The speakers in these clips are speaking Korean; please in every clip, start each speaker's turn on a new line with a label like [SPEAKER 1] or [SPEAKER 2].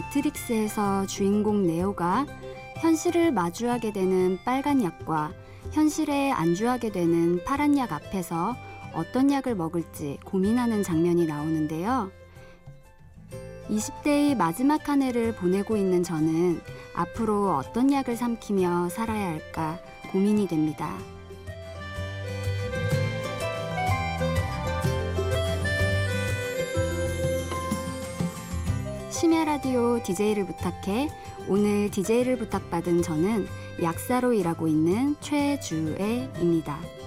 [SPEAKER 1] 매트릭스에서 주인공 네오가 현실을 마주하게 되는 빨간 약과 현실에 안주하게 되는 파란 약 앞에서 어떤 약을 먹을지 고민하는 장면이 나오는데요. 20대의 마지막 한 해를 보내고 있는 저는 앞으로 어떤 약을 삼키며 살아야 할까 고민이 됩니다. 심야 라디오 DJ를 부탁해 오늘 DJ를 부탁받은 저는 약사로 일하고 있는 최주애입니다.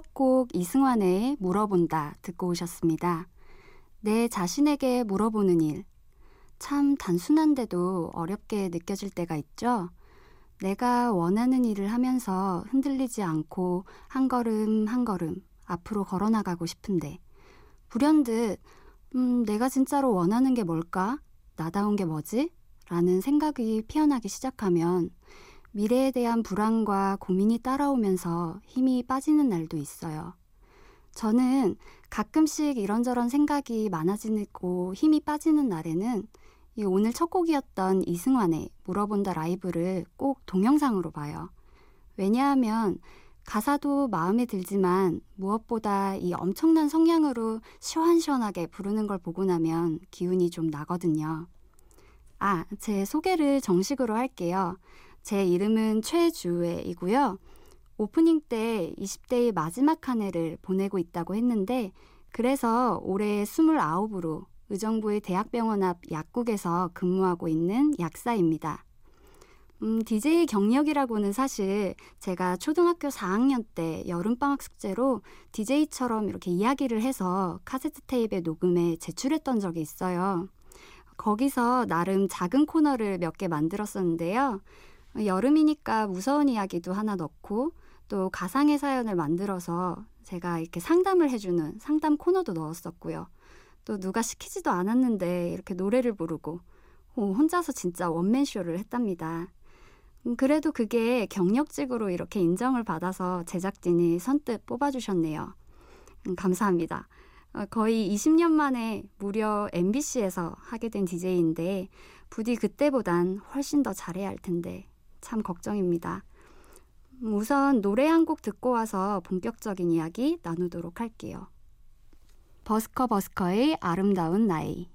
[SPEAKER 1] 첫 곡 이승환의 물어본다 듣고 오셨습니다. 내 자신에게 물어보는 일. 참 단순한데도 어렵게 느껴질 때가 있죠. 내가 원하는 일을 하면서 흔들리지 않고 한 걸음 한 걸음 앞으로 걸어나가고 싶은데 불현듯 음, 내가 진짜로 원하는 게 뭘까? 나다운 게 뭐지? 라는 생각이 피어나기 시작하면 미래에 대한 불안과 고민이 따라오면서 힘이 빠지는 날도 있어요. 저는 가끔씩 이런저런 생각이 많아지고 힘이 빠지는 날에는 이 오늘 첫 곡이었던 이승환의 물어본다 라이브를 꼭 동영상으로 봐요. 왜냐하면 가사도 마음에 들지만 무엇보다 이 엄청난 성량으로 시원시원하게 부르는 걸 보고 나면 기운이 좀 나거든요. 아, 제 소개를 정식으로 할게요. 제 이름은 최주애이고요. 오프닝 때 20대의 마지막 한 해를 보내고 있다고 했는데 그래서 올해 29으로 의정부의 대학병원 앞 약국에서 근무하고 있는 약사입니다. 음, DJ 경력이라고는 사실 제가 초등학교 4학년 때 여름방학 숙제로 DJ처럼 이렇게 이야기를 해서 카세트 테이프에 녹음해 제출했던 적이 있어요. 거기서 나름 작은 코너를 몇 개 만들었었는데요. 여름이니까 무서운 이야기도 하나 넣고 또 가상의 사연을 만들어서 제가 이렇게 상담을 해주는 상담 코너도 넣었었고요. 또 누가 시키지도 않았는데 이렇게 노래를 부르고 혼자서 진짜 원맨쇼를 했답니다. 음, 그래도 그게 경력직으로 이렇게 인정을 받아서 제작진이 선뜻 뽑아주셨네요. 음, 감사합니다. 어, 거의 20년 만에 무려 MBC에서 하게 된 DJ인데 부디 그때보단 훨씬 더 잘해야 할 텐데 참 걱정입니다. 우선 노래 한 곡 듣고 와서 본격적인 이야기 나누도록 할게요. 버스커 버스커의 아름다운 나이.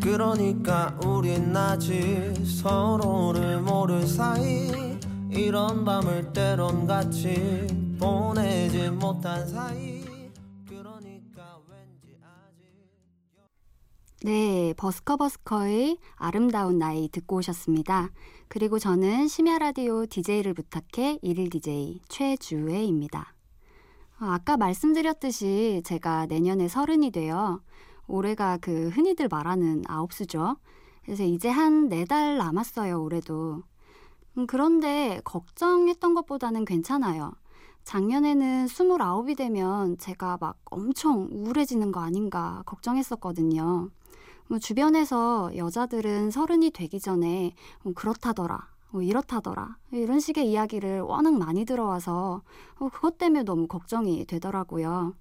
[SPEAKER 2] 그러니까 우린 아직 서로를 모를 사이 이런 밤을 때론 같이 보내지 못한 사이 그러니까 왠지 아직
[SPEAKER 1] 네, 버스커버스커의 아름다운 나이 듣고 오셨습니다. 그리고 저는 심야 라디오 DJ를 부탁해 일일 DJ 최주혜입니다. 어, 아까 말씀드렸듯이 제가 내년에 서른이 돼요. 올해가 그 흔히들 말하는 아홉수죠. 그래서 이제 한 네 달 남았어요, 올해도. 음, 그런데 걱정했던 것보다는 괜찮아요. 작년에는 29이 되면 제가 막 엄청 우울해지는 거 아닌가 걱정했었거든요. 뭐 주변에서 여자들은 서른이 되기 전에 뭐 그렇다더라, 뭐 이렇다더라, 이런 식의 이야기를 워낙 많이 들어와서 어, 그것 때문에 너무 걱정이 되더라고요.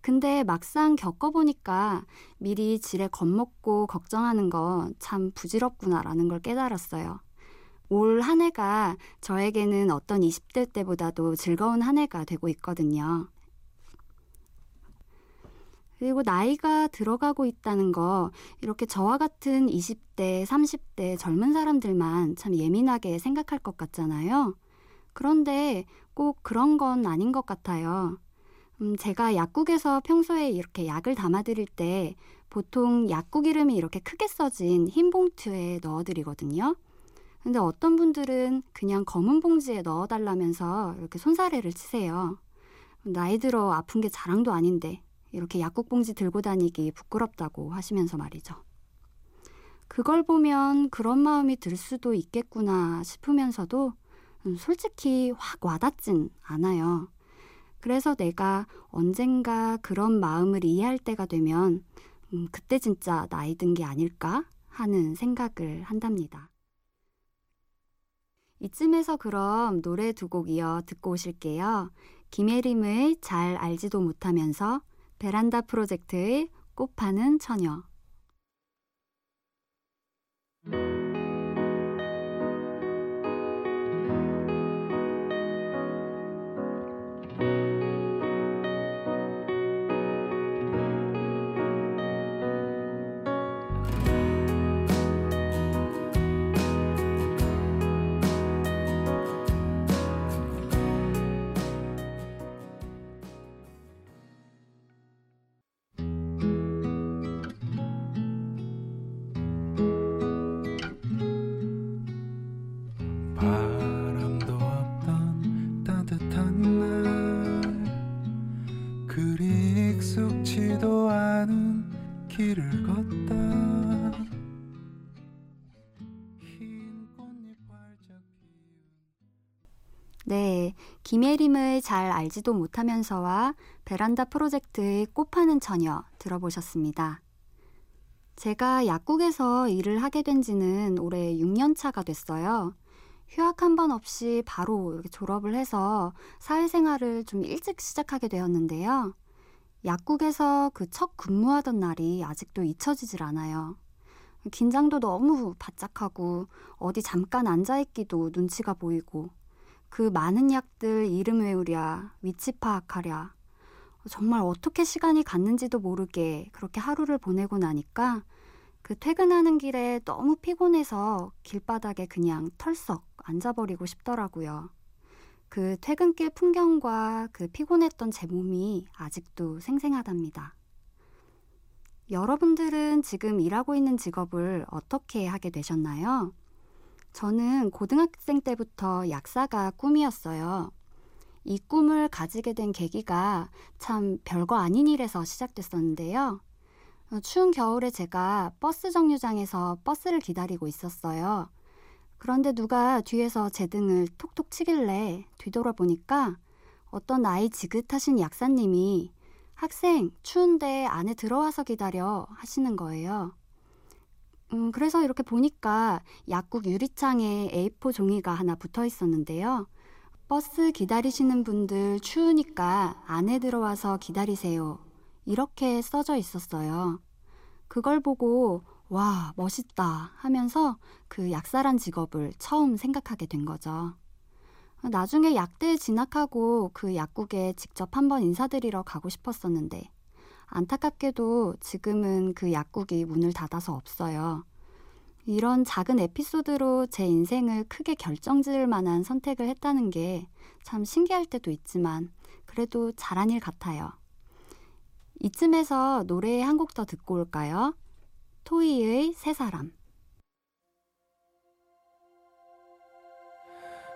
[SPEAKER 1] 근데 막상 겪어보니까 미리 지레 겁먹고 걱정하는 건 참 부질없구나라는 걸 깨달았어요. 올 한 해가 저에게는 어떤 20대 때보다도 즐거운 한 해가 되고 있거든요. 그리고 나이가 들어가고 있다는 거, 이렇게 저와 같은 20대, 30대 젊은 사람들만 참 예민하게 생각할 것 같잖아요. 그런데 꼭 그런 건 아닌 것 같아요. 음, 제가 약국에서 평소에 이렇게 약을 담아드릴 때 보통 약국 이름이 이렇게 크게 써진 흰 봉투에 넣어드리거든요. 근데 어떤 분들은 그냥 검은 봉지에 넣어달라면서 이렇게 손사래를 치세요. 나이 들어 아픈 게 자랑도 아닌데 이렇게 약국 봉지 들고 다니기 부끄럽다고 하시면서 말이죠. 그걸 보면 그런 마음이 들 수도 있겠구나 싶으면서도 음, 솔직히 확 와닿진 않아요. 그래서 내가 언젠가 그런 마음을 이해할 때가 되면 음, 그때 진짜 나이 든 게 아닐까 하는 생각을 한답니다. 이쯤에서 그럼 노래 두 곡 이어 듣고 오실게요. 김혜림의 잘 알지도 못하면서 베란다 프로젝트의 꽃 파는 처녀. 네, 김예림을 잘 알지도 못하면서와 베란다 프로젝트의 꽃 파는 처녀 들어보셨습니다. 제가 약국에서 일을 하게 된 지는 올해 6년 차가 됐어요. 휴학 한 번 없이 바로 졸업을 해서 사회생활을 좀 일찍 시작하게 되었는데요. 약국에서 그 첫 근무하던 날이 아직도 잊혀지질 않아요. 긴장도 너무 바짝하고 어디 잠깐 앉아있기도 눈치가 보이고 그 많은 약들 이름 외우랴, 위치 파악하랴. 정말 어떻게 시간이 갔는지도 모르게 그렇게 하루를 보내고 나니까 그 퇴근하는 길에 너무 피곤해서 길바닥에 그냥 털썩 앉아버리고 싶더라고요. 그 퇴근길 풍경과 그 피곤했던 제 몸이 아직도 생생하답니다. 여러분들은 지금 일하고 있는 직업을 어떻게 하게 되셨나요? 저는 고등학생 때부터 약사가 꿈이었어요. 이 꿈을 가지게 된 계기가 참 별거 아닌 일에서 시작됐었는데요. 어, 추운 겨울에 제가 버스 정류장에서 버스를 기다리고 있었어요. 그런데 누가 뒤에서 제 등을 톡톡 치길래 뒤돌아보니까 어떤 나이 지긋하신 약사님이 학생, 추운데 안에 들어와서 기다려 하시는 거예요. 음, 그래서 이렇게 보니까 약국 유리창에 A4 종이가 하나 붙어 있었는데요. 버스 기다리시는 분들 추우니까 안에 들어와서 기다리세요. 이렇게 써져 있었어요. 그걸 보고 와, 멋있다 하면서 그 약사란 직업을 처음 생각하게 된 거죠. 나중에 약대에 진학하고 그 약국에 직접 한번 인사드리러 가고 싶었었는데 안타깝게도 지금은 그 약국이 문을 닫아서 없어요. 이런 작은 에피소드로 제 인생을 크게 결정 지을 만한 선택을 했다는 게 참 신기할 때도 있지만 그래도 잘한 일 같아요. 이쯤에서 노래 한 곡 더 듣고 올까요? 토이의 새 사람.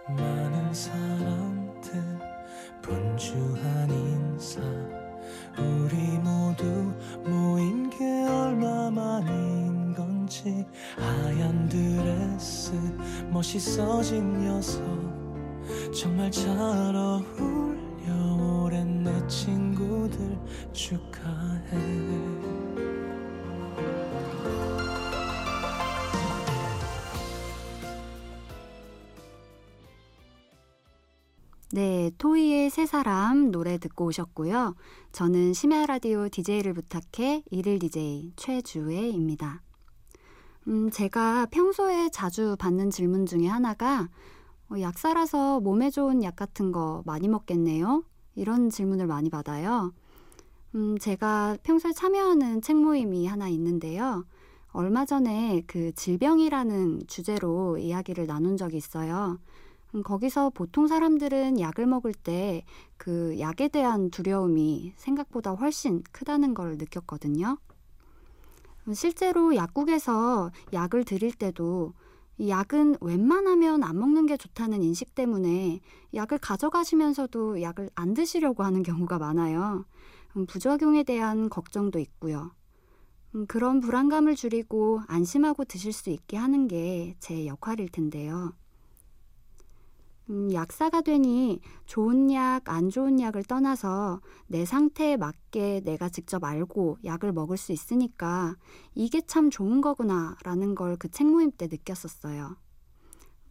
[SPEAKER 1] 많은 사람들 분주한 하얀 드레스 멋있어진 녀석 정말 잘 어울려 오랜 내 친구들 축하해 네, 토이의 새 사람 노래 듣고 오셨고요. 저는 심야 라디오 DJ를 부탁해 일일 DJ 최주혜입니다. 음, 제가 평소에 자주 받는 질문 중에 하나가 어, 약사라서 몸에 좋은 약 같은 거 많이 먹겠네요? 이런 질문을 많이 받아요. 음, 제가 평소에 참여하는 책 모임이 하나 있는데요. 얼마 전에 그 질병이라는 주제로 이야기를 나눈 적이 있어요. 음, 거기서 보통 사람들은 약을 먹을 때 그 약에 대한 두려움이 생각보다 훨씬 크다는 걸 느꼈거든요. 음, 실제로 약국에서 약을 드릴 때도 약은 웬만하면 안 먹는 게 좋다는 인식 때문에 약을 가져가시면서도 약을 안 드시려고 하는 경우가 많아요. 음, 부작용에 대한 걱정도 있고요. 음, 그런 불안감을 줄이고 안심하고 드실 수 있게 하는 게 제 역할일 텐데요. 음, 약사가 되니 좋은 약, 안 좋은 약을 떠나서 내 상태에 맞게 내가 직접 알고 약을 먹을 수 있으니까 이게 참 좋은 거구나 라는 걸 그 책 모임 때 느꼈었어요.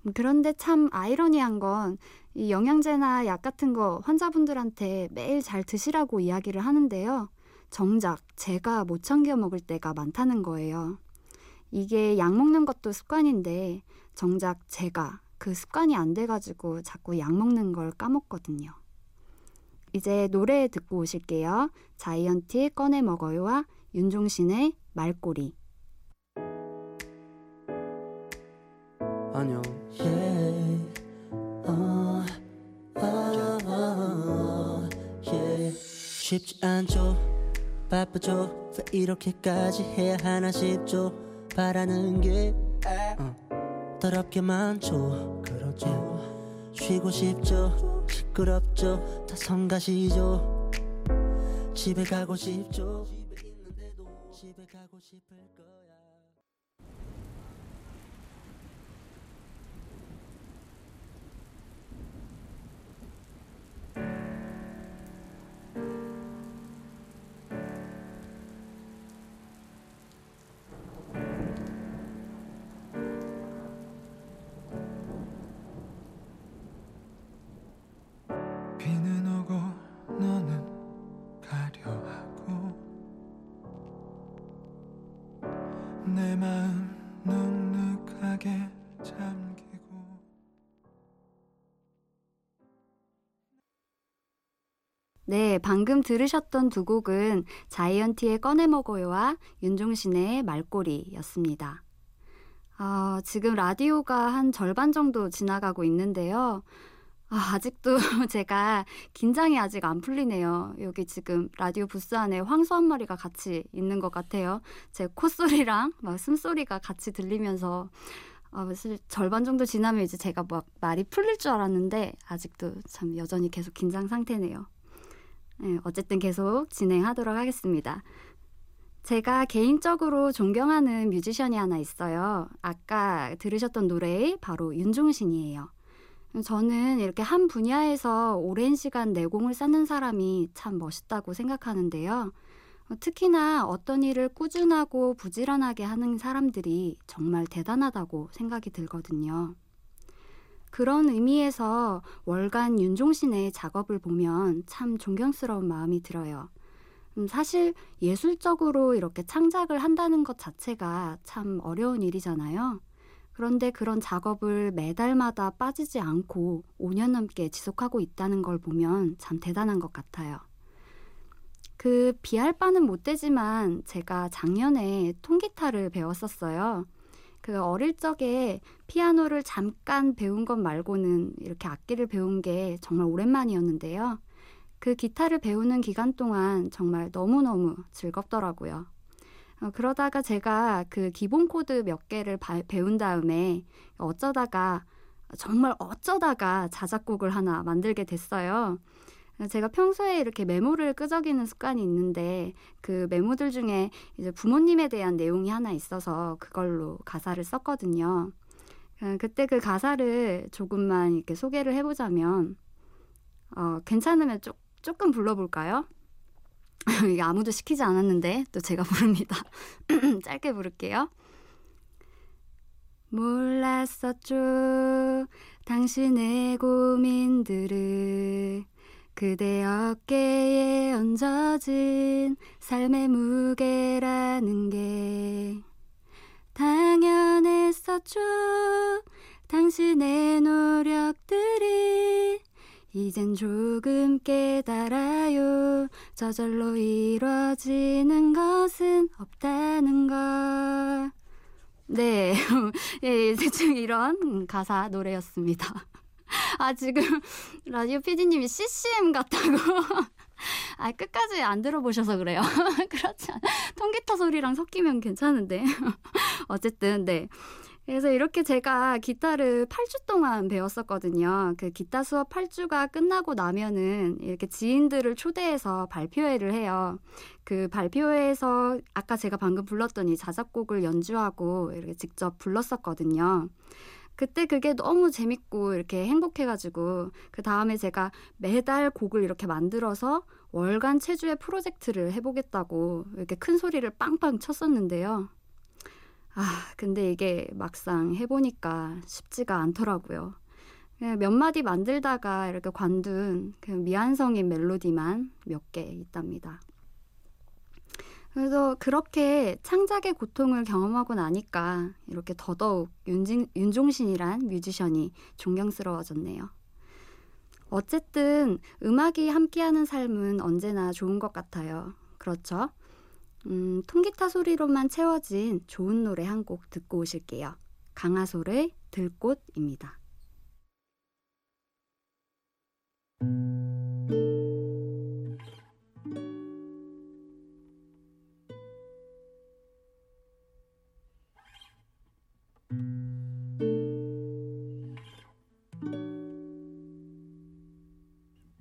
[SPEAKER 1] 음, 그런데 참 아이러니한 건 이 영양제나 약 같은 거 환자분들한테 매일 잘 드시라고 이야기를 하는데요. 정작 제가 못 챙겨 먹을 때가 많다는 거예요. 이게 약 먹는 것도 습관인데 정작 제가 그 습관이 안 돼가지고 자꾸 약 먹는 걸 까먹거든요. 이제 노래 듣고 오실게요. 자이언티의 꺼내 먹어요와 윤종신의 말꼬리.
[SPEAKER 2] 안녕. Yeah. 어, 어, 어, yeah. 쉽지 않죠. 바쁘죠. 왜 이렇게까지 해야 하나 싶죠. 바라는 게. 어. 더럽게 많죠 그렇죠. 쉬고 싶죠. 시끄럽죠. 다 성가시죠. 집에 가고 싶죠. 집에 가고 싶을 거야
[SPEAKER 1] 네, 방금 들으셨던 두 곡은 자이언티의 꺼내 먹어요와 윤종신의 말꼬리였습니다. 아, 지금 라디오가 한 절반 정도 지나가고 있는데요. 아, 아직도 제가 긴장이 아직 안 풀리네요. 여기 지금 라디오 부스 안에 황소 한 마리가 같이 있는 것 같아요. 제 콧소리랑 막 숨소리가 같이 들리면서 아, 절반 정도 지나면 이제 제가 막 말이 풀릴 줄 알았는데 아직도 참 여전히 계속 긴장 상태네요. 네, 어쨌든 계속 진행하도록 하겠습니다. 제가 개인적으로 존경하는 뮤지션이 하나 있어요. 아까 들으셨던 노래 바로 윤종신이에요. 저는 이렇게 한 분야에서 오랜 시간 내공을 쌓는 사람이 참 멋있다고 생각하는데요. 특히나 어떤 일을 꾸준하고 부지런하게 하는 사람들이 정말 대단하다고 생각이 들거든요. 그런 의미에서 월간 윤종신의 작업을 보면 참 존경스러운 마음이 들어요. 음, 사실 예술적으로 이렇게 창작을 한다는 것 자체가 참 어려운 일이잖아요. 그런데 그런 작업을 매달마다 빠지지 않고 5년 넘게 지속하고 있다는 걸 보면 참 대단한 것 같아요. 그 비할 바는 못 되지만 제가 작년에 통기타를 배웠었어요. 그 어릴 적에 피아노를 잠깐 배운 것 말고는 이렇게 악기를 배운 게 정말 오랜만이었는데요. 그 기타를 배우는 기간 동안 정말 너무너무 즐겁더라고요. 어, 그러다가 제가 그 기본 코드 몇 개를 바, 배운 다음에 어쩌다가 정말 어쩌다가 자작곡을 하나 만들게 됐어요. 제가 평소에 이렇게 메모를 끄적이는 습관이 있는데 그 메모들 중에 이제 부모님에 대한 내용이 하나 있어서 그걸로 가사를 썼거든요. 어, 그때 그 가사를 조금만 이렇게 소개를 해보자면 어, 괜찮으면 조, 조금 불러볼까요? 이게 아무도 시키지 않았는데 또 제가 부릅니다. 짧게 부를게요. 몰랐었죠. 당신의 고민들을 그대 어깨에 얹어진 삶의 무게라는 게 당연했었죠. 당신의 노력들이 이젠 조금 깨달아요. 저절로 이루어지는 것은 없다는 걸. 네. 예, 대충 이런 가사 노래였습니다. 아, 지금 라디오 PD님이 CCM 같다고. 아, 끝까지 안 들어보셔서 그래요. 그렇지 않 통기타 소리랑 섞이면 괜찮은데. 어쨌든, 네. 그래서 이렇게 제가 기타를 8주 동안 배웠었거든요. 그 기타 수업 8주가 끝나고 나면은 이렇게 지인들을 초대해서 발표회를 해요. 그 발표회에서 아까 제가 방금 불렀던 이 자작곡을 연주하고 이렇게 직접 불렀었거든요. 그때 그게 너무 재밌고 이렇게 행복해가지고 그 다음에 제가 매달 곡을 이렇게 만들어서 월간 체주의 프로젝트를 해보겠다고 이렇게 큰 소리를 빵빵 쳤었는데요. 아, 근데 이게 막상 해보니까 쉽지가 않더라고요. 몇 마디 만들다가 이렇게 관둔 그 미안성인 멜로디만 몇 개 있답니다. 그래서 그렇게 창작의 고통을 경험하고 나니까 이렇게 더더욱 윤진, 윤종신이란 뮤지션이 존경스러워졌네요. 어쨌든 음악이 함께하는 삶은 언제나 좋은 것 같아요. 그렇죠? 음, 통기타 소리로만 채워진 좋은 노래 한 곡 듣고 오실게요. 강하솔의 들꽃입니다.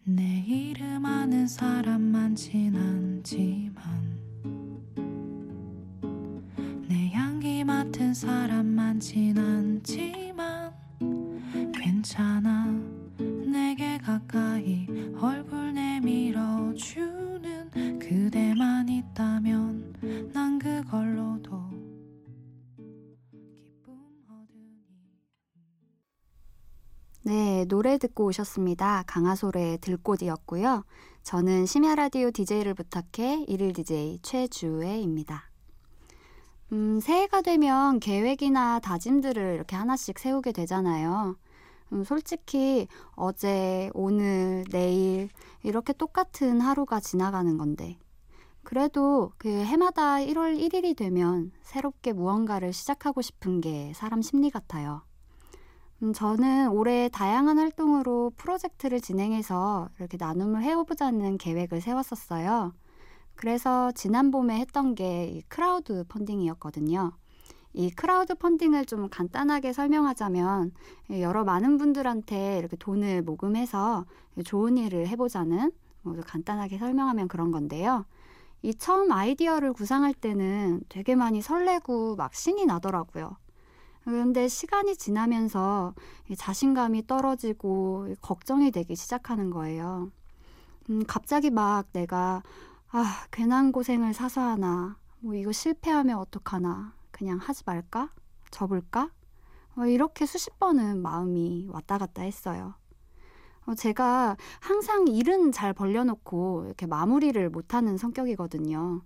[SPEAKER 3] 내 이름 아는 사람 많진 않지만 사람 많진 않지만 괜찮아 내게 가까이 얼굴 내밀어 주는 그대만 있다면 난 그걸로도
[SPEAKER 1] 네, 노래 듣고 오셨습니다. 강하솔의 들꽃이었고요. 저는 심야 라디오 DJ를 부탁해 일일 DJ 최주혜입니다. 음, 새해가 되면 계획이나 다짐들을 이렇게 하나씩 세우게 되잖아요. 음, 솔직히 어제, 오늘, 내일 이렇게 똑같은 하루가 지나가는 건데 그래도 그 해마다 1월 1일이 되면 새롭게 무언가를 시작하고 싶은 게 사람 심리 같아요. 음, 저는 올해 다양한 활동으로 프로젝트를 진행해서 이렇게 나눔을 해보자는 계획을 세웠었어요. 그래서 지난 봄에 했던 게 crowd funding이었거든요. 이 crowd funding을 좀 간단하게 설명하자면 여러 많은 분들한테 이렇게 돈을 모금해서 좋은 일을 해보자는 뭐 간단하게 설명하면 그런 건데요. 이 처음 아이디어를 구상할 때는 되게 많이 설레고 막 신이 나더라고요. 그런데 시간이 지나면서 자신감이 떨어지고 걱정이 되기 시작하는 거예요. 음, 갑자기 막 내가 아, 괜한 고생을 사서 하나. 뭐 이거 실패하면 어떡하나. 그냥 하지 말까? 접을까? 어, 이렇게 수십 번은 마음이 왔다 갔다 했어요. 어, 제가 항상 일은 잘 벌려놓고 이렇게 마무리를 못하는 성격이거든요.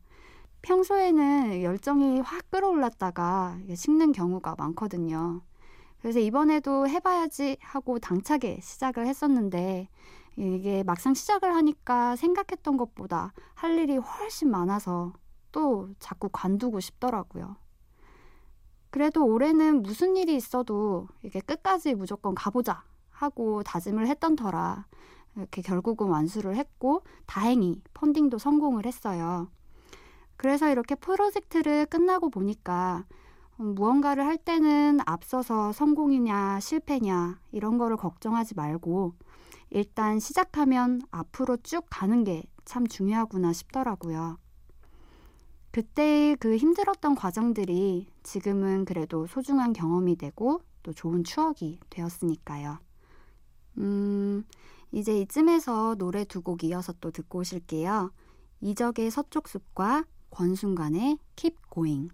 [SPEAKER 1] 평소에는 열정이 확 끌어올랐다가 식는 경우가 많거든요. 그래서 이번에도 해봐야지 하고 당차게 시작을 했었는데 이게 막상 시작을 하니까 생각했던 것보다 할 일이 훨씬 많아서 또 자꾸 관두고 싶더라고요. 그래도 올해는 무슨 일이 있어도 이게 끝까지 무조건 가보자 하고 다짐을 했던 터라 이렇게 결국은 완수를 했고 다행히 펀딩도 성공을 했어요. 그래서 이렇게 프로젝트를 끝나고 보니까 음, 무언가를 할 때는 앞서서 성공이냐 실패냐 이런 거를 걱정하지 말고 일단 시작하면 앞으로 쭉 가는 게 참 중요하구나 싶더라고요. 그때의 그 힘들었던 과정들이 지금은 그래도 소중한 경험이 되고 또 좋은 추억이 되었으니까요. 음, 이제 이쯤에서 노래 두 곡 이어서 또 듣고 오실게요. 이적의 서쪽 숲과 권순간의 Keep Going.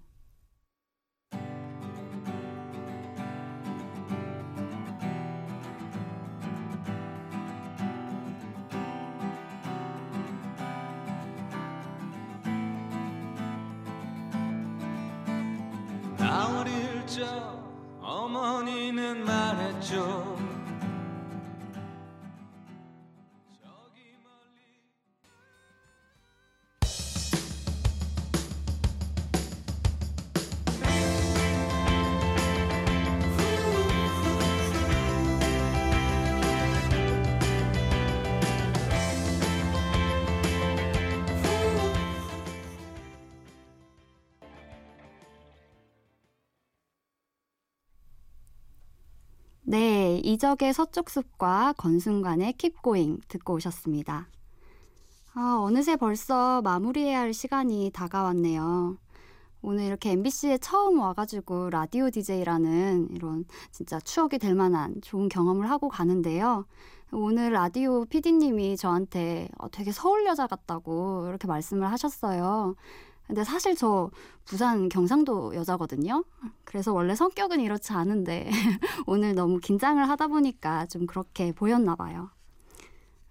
[SPEAKER 1] 네, 이적의 서쪽 숲과 건순관의 Going 듣고 오셨습니다. 아, 어느새 벌써 마무리해야 할 시간이 다가왔네요. 오늘 이렇게 MBC에 처음 와가지고 라디오 DJ라는 이런 진짜 추억이 될 만한 좋은 경험을 하고 가는데요. 오늘 라디오 PD님이 저한테 어, 되게 서울 여자 같다고 이렇게 말씀을 하셨어요. 근데 사실 저 부산 경상도 여자거든요. 그래서 원래 성격은 이렇지 않은데 오늘 너무 긴장을 하다 보니까 좀 그렇게 보였나 봐요.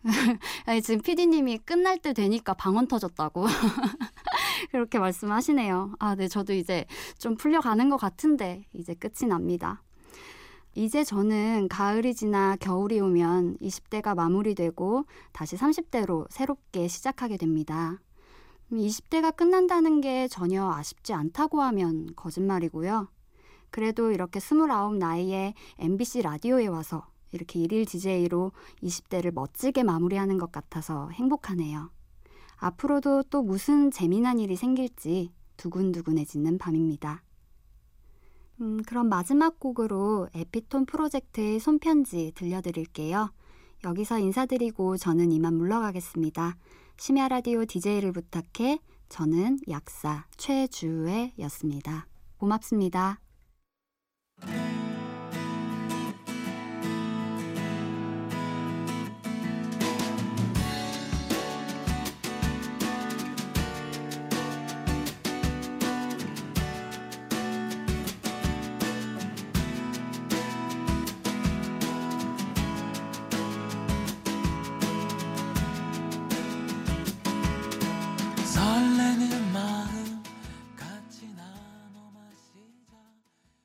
[SPEAKER 1] 아니, 지금 PD님이 끝날 때 되니까 방언 터졌다고. 그렇게 말씀하시네요. 아, 네, 저도 이제 좀 풀려가는 것 같은데, 이제 끝이 납니다. 이제 저는 가을이 지나 겨울이 오면 20대가 마무리되고 다시 30대로 새롭게 시작하게 됩니다. 20대가 끝난다는 게 전혀 아쉽지 않다고 하면 거짓말이고요. 그래도 이렇게 29 나이에 MBC 라디오에 와서 이렇게 일일 DJ로 20대를 멋지게 마무리하는 것 같아서 행복하네요. 앞으로도 또 무슨 재미난 일이 생길지 두근두근해지는 밤입니다. 음, 그럼 마지막 곡으로 에피톤 프로젝트의 손편지 들려드릴게요. 여기서 인사드리고 저는 이만 물러가겠습니다. 심야 라디오 DJ를 부탁해 저는 약사 최주혜였습니다. 고맙습니다.